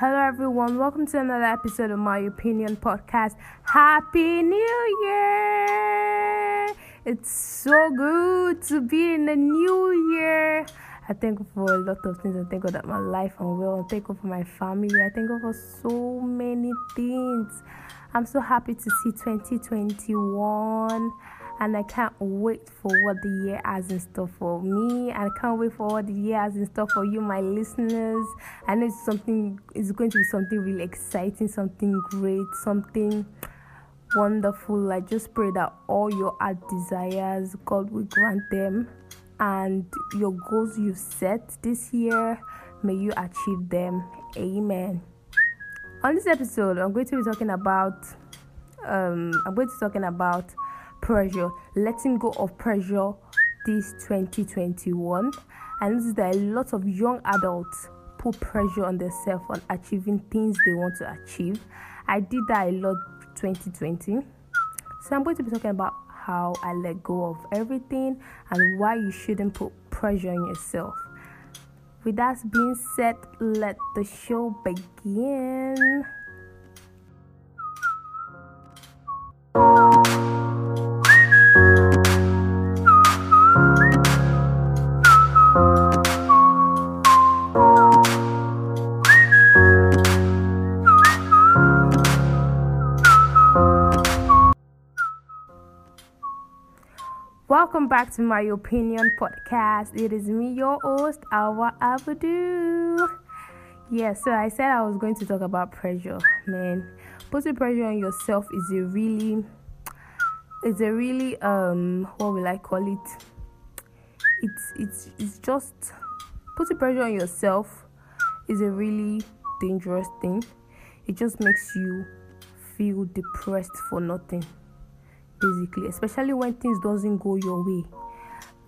Hello, everyone. Welcome to another episode of My Opinion Podcast. Happy New Year! It's so good to be in the new year. I thank for a lot of things. I thank God that my life and well. I thank God for my family. I thank God for so many things. I'm so happy to see 2021 and I can't wait for what the year has in store for me. And I can't wait for what the year has in store for you, my listeners. I know it's something it's going to be something really exciting, something great, something wonderful. I just pray that all your heart desires, God will grant them, and your goals you've set this year, may you achieve them. Amen. On this episode, I'm going to be talking about um, I'm going to be talking about pressure, letting go of pressure this 2021. And this is that a lot of young adults put pressure on themselves on achieving things they want to achieve. I did that a lot 2020. So I'm going to be talking about how I let go of everything and why you shouldn't put pressure on yourself. With that being said, let the show begin. Back to my opinion podcast. It is me, your host, Awa Abadu. Yeah, so I said I was going to talk about pressure, man. Putting pressure on yourself is a really, it's a really um, what will I call it? It's it's it's just putting pressure on yourself is a really dangerous thing. It just makes you feel depressed for nothing basically especially when things doesn't go your way.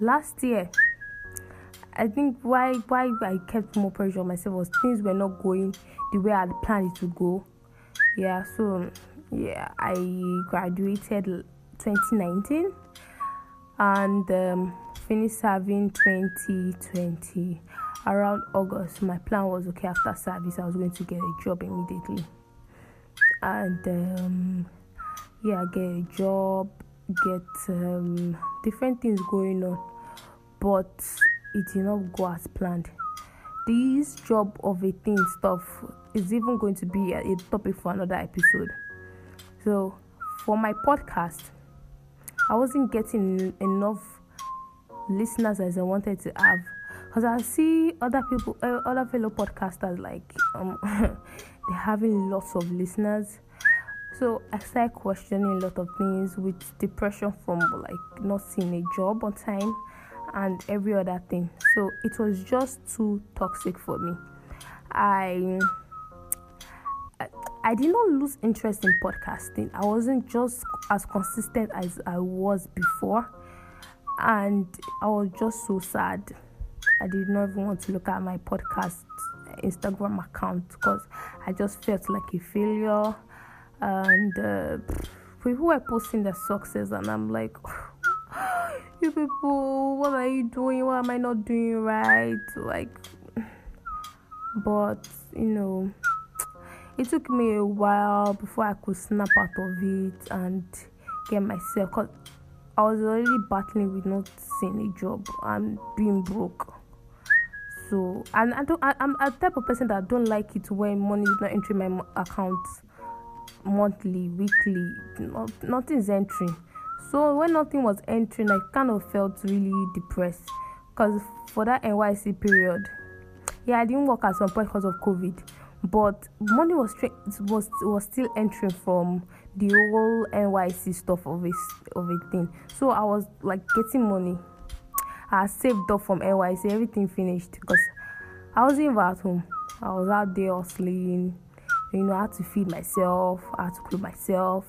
Last year i think why why i kept more pressure on myself was things were not going the way i planned it to go. Yeah so yeah i graduated 2019 and um, finished serving 2020 around august my plan was okay after service i was going to get a job immediately. And um, yeah get a job get um, different things going on but it did not go as planned. This job of a thing stuff is even going to be a, a topic for another episode. So for my podcast i wasn't getting enough listeners as i wanted to have because i see other people uh, other fellow podcasters like um they're having lots of listeners so I started questioning a lot of things with depression from like not seeing a job on time and every other thing. So it was just too toxic for me. I I, did not lose interest in podcasting. I wasn't just as consistent as I was before. And I was just so sad. I did not even want to look at my podcast Instagram account because I just felt like a failure and uh, people were posting their success and i'm like you people what are you doing? What am i not doing right? Like but you know it took me a while before i could snap out of it and get myself because i was already battling with not seeing a job and being broke. So and i don't I, i'm a type of person that don't like it when money is not entering my account monthly, weekly, not, nothing's entering. So when nothing was entering, I kind of felt really depressed because for that NYSC period, yeah, I didn't work at some point because of COVID, but money was tra- was was still entering from the whole NYSC stuff of it of a thing. So I was like getting money. I saved up from NYSC everything finished because I wasn't even at home. I was out there hustling you know, I had to feed myself, I had to clothe myself,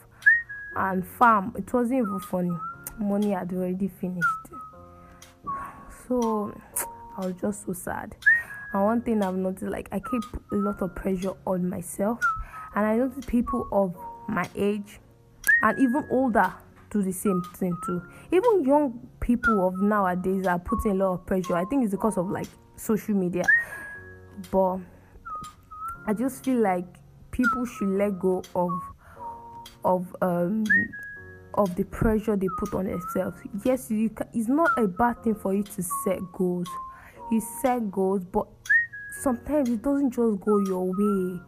and farm. It wasn't even funny. Money had already finished. So I was just so sad. And one thing I've noticed, like I keep a lot of pressure on myself, and I notice people of my age and even older do the same thing too. Even young people of nowadays are putting a lot of pressure. I think it's because of like social media, but I just feel like people should let go of of um of the pressure they put on themselves. Yes, you can, it's not a bad thing for you to set goals. You set goals, but sometimes it doesn't just go your way.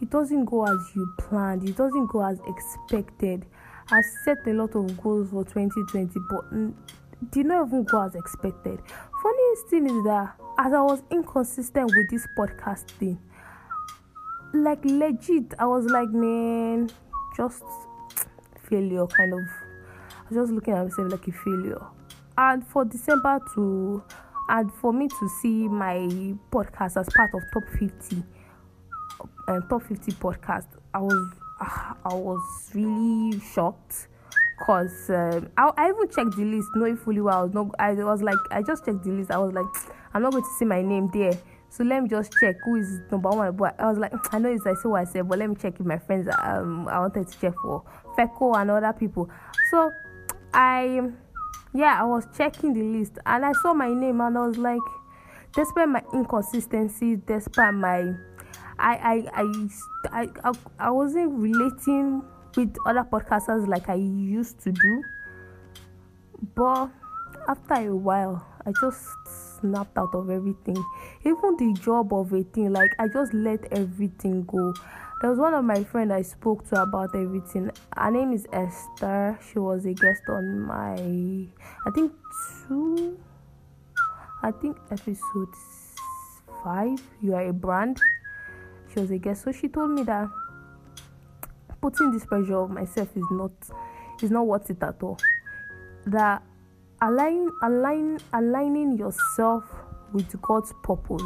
It doesn't go as you planned. It doesn't go as expected. I've set a lot of goals for 2020, but did not even go as expected. Funny thing is that as I was inconsistent with this podcast thing, like legit, I was like, man, just failure kind of. I was just looking at myself like a failure. And for December to and for me to see my podcast as part of top 50 um, top 50 podcast i was uh, i was really shocked because um, I, I even checked the list knowing fully well i was not i was like i just checked the list i was like i'm not going to see my name there so let me just check who is number one but i was like i know it's i say what i said but let me check if my friends um i wanted to check for feco and other people so i yeah, I was checking the list and I saw my name and I was like, despite my inconsistency, despite my, I, I, I, I, I, wasn't relating with other podcasters like I used to do. But after a while, I just snapped out of everything. Even the job of a thing, like I just let everything go. There was one of my friend I spoke to about everything. Her name is Esther. She was a guest on my, I think two, I think episode five. You are a brand. She was a guest, so she told me that putting this pressure on myself is not is not worth it at all. That align align aligning yourself with God's purpose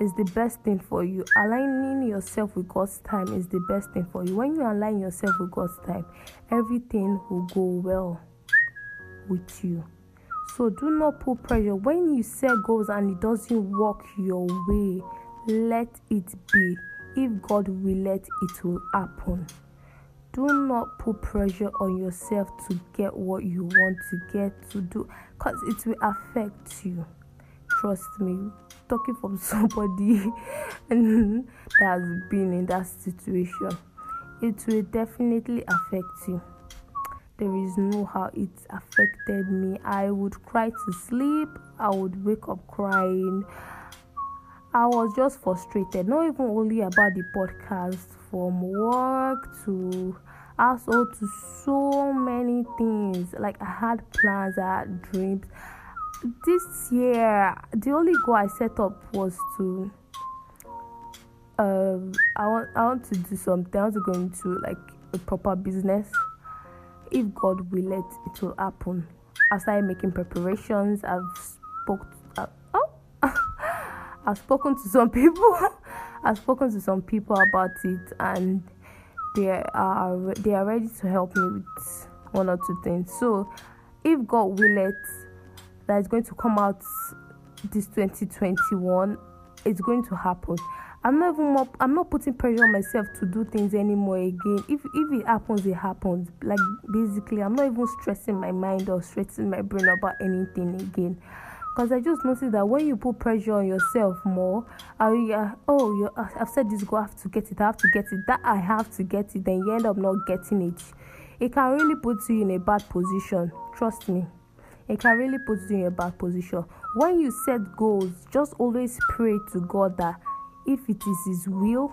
is the best thing for you. Aligning yourself with God's time is the best thing for you. When you align yourself with God's time, everything will go well with you. So do not put pressure. When you set goals and it doesn't work your way, let it be. If God will let it will happen. Do not put pressure on yourself to get what you want to get to do because it will affect you. Trust me talking from somebody that has been in that situation. It will definitely affect you. There is no how it affected me. I would cry to sleep, I would wake up crying. I was just frustrated, not even only about the podcast, from work to household to so many things. Like I had plans, I had dreams this year the only goal I set up was to um I want I want to do something. I want to go into like a proper business. If God will let it will happen. I started making preparations. I've spoke to, I've spoken to some people. I've spoken to some people about it and they are they are ready to help me with one or two things. So if God will let that is going to come out this 2021 it's going to happen i'm not even more, i'm not putting pressure on myself to do things anymore again if if it happens it happens like basically i'm not even stressing my mind or stressing my brain about anything again because I just noticed that when you put pressure on yourself more, uh, oh, you, I've said this, go, I have to get it, I have to get it, that I have to get it, then you end up not getting it. It can really put you in a bad position. Trust me it can really put you in a bad position. When you set goals, just always pray to God that if it is His will,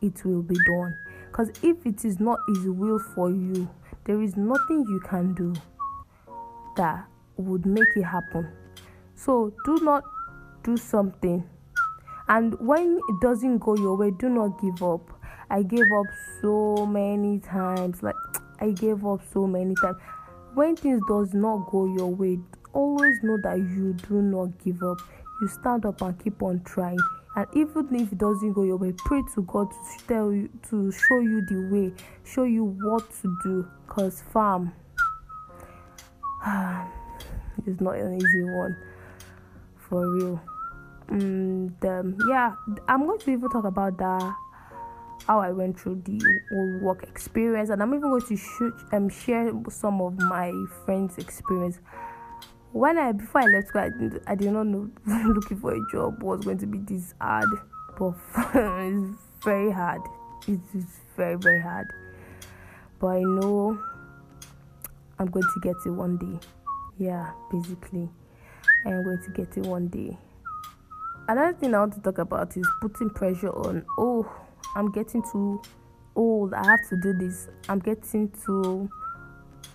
it will be done. Because if it is not His will for you, there is nothing you can do that would make it happen. So do not do something. And when it doesn't go your way, do not give up. I gave up so many times. Like I gave up so many times when things does not go your way always know that you do not give up you stand up and keep on trying and even if it doesn't go your way pray to god to tell you to show you the way show you what to do because farm is not an easy one for real and um, yeah i'm going to even talk about that how I went through the whole work experience, and I'm even going to shoot, um, share some of my friends' experience. When I before I left school, I, did, I did not know looking for a job was going to be this hard. but it's very hard. It's very very hard. But I know I'm going to get it one day. Yeah, basically, I am going to get it one day. Another thing I want to talk about is putting pressure on. Oh, I'm getting too old. I have to do this. I'm getting too.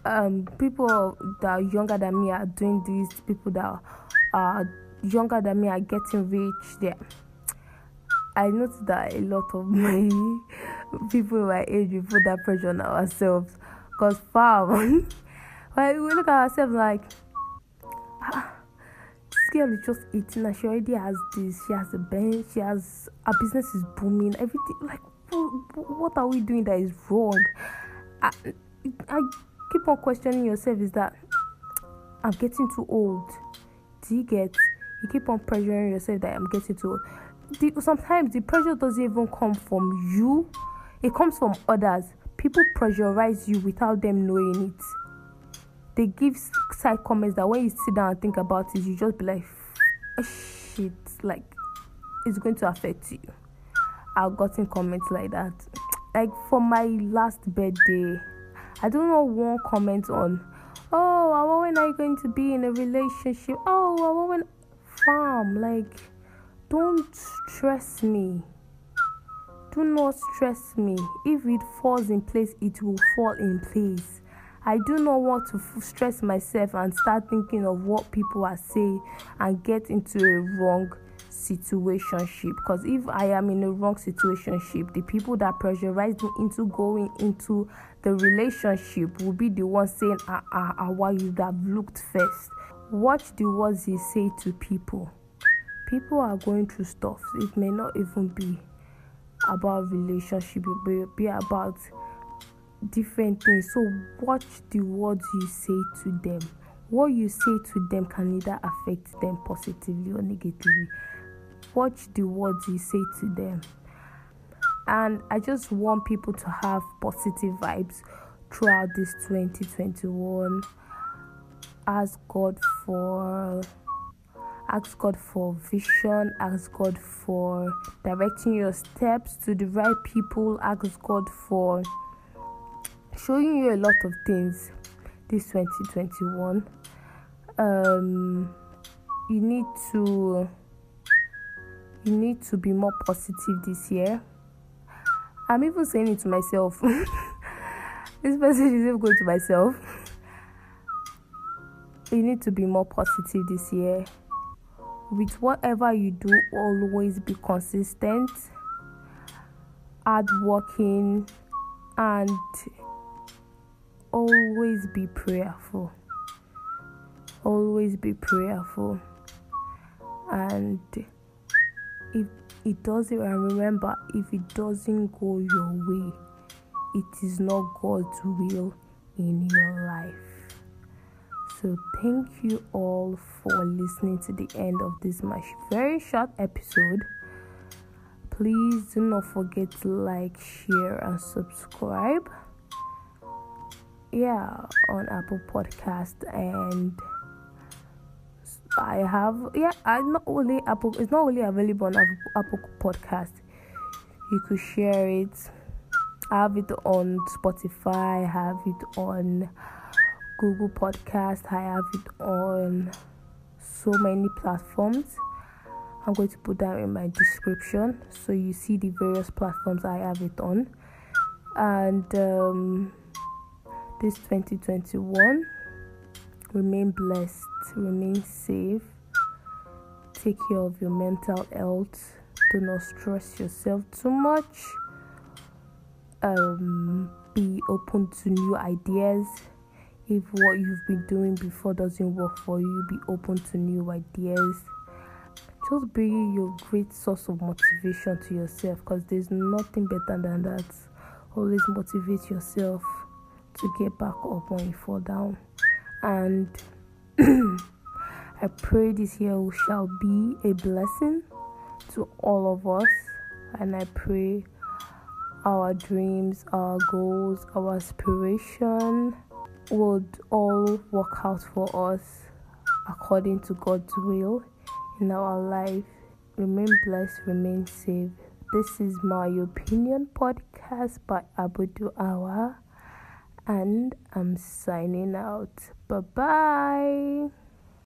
Um, people that are younger than me are doing this. People that are younger than me are getting rich. There, I noticed that a lot of my people my age we put that pressure on ourselves. Cause fam, when we look at ourselves like. Ah, girl is just 18 and she already has this. She has a bench. She has her business is booming. Everything like what are we doing that is wrong? I, I keep on questioning yourself. Is that I'm getting too old? Do you get? You keep on pressuring yourself that I'm getting too old. The, sometimes the pressure doesn't even come from you. It comes from others. People pressurize you without them knowing it they give side comments that when you sit down and think about it, you just be like, oh, shit, like it's going to affect you. I've gotten comments like that. Like for my last birthday, I don't know one comment on, oh, when are you going to be in a relationship? Oh, when farm, like, don't stress me. Do not stress me. If it falls in place, it will fall in place I do not want to stress myself and start thinking of what people are saying and get into a wrong situationship because if I am in a wrong situationship, the people that pressurize me into going into the relationship will be the ones saying, ah, ah, ah, why you have looked first. Watch the words you say to people. People are going through stuff. It may not even be about relationship, it may be about different things. So watch the words you say to them. What you say to them can either affect them positively or negatively. Watch the words you say to them. And I just want people to have positive vibes throughout this 2021. Ask God for ask God for vision, ask God for directing your steps to the right people, ask God for showing you a lot of things this 2021 um you need to you need to be more positive this year. I'm even saying it to myself. This message is even going to myself. You need to be more positive this year. With whatever you do always be consistent hardworking and always be prayerful. Always be prayerful. And if it doesn't, and remember, if it doesn't go your way, it is not God's will in your life. So, thank you all for listening to the end of this my very short episode. Please do not forget to like, share, and subscribe yeah on apple podcast and i have yeah i not only apple it's not only available on apple, apple podcast you could share it. I have it on spotify I have it on google podcast i have it on so many platforms. I'm going to put that in my description so you see the various platforms i have it on. And um this 2021. Remain blessed, remain safe, take care of your mental health. Do not stress yourself too much. Um, be open to new ideas. If what you've been doing before doesn't work for you, be open to new ideas. Just be your great source of motivation to yourself because there's nothing better than that. Always motivate yourself to get back up when you fall down. And I pray this year shall be a blessing to all of us. And I pray our dreams, our goals, our aspiration would all work out for us according to God's will in our life. remain blessed, remain safe. This is my opinion podcast by Abudu Awa, and I'm signing out. Bye bye.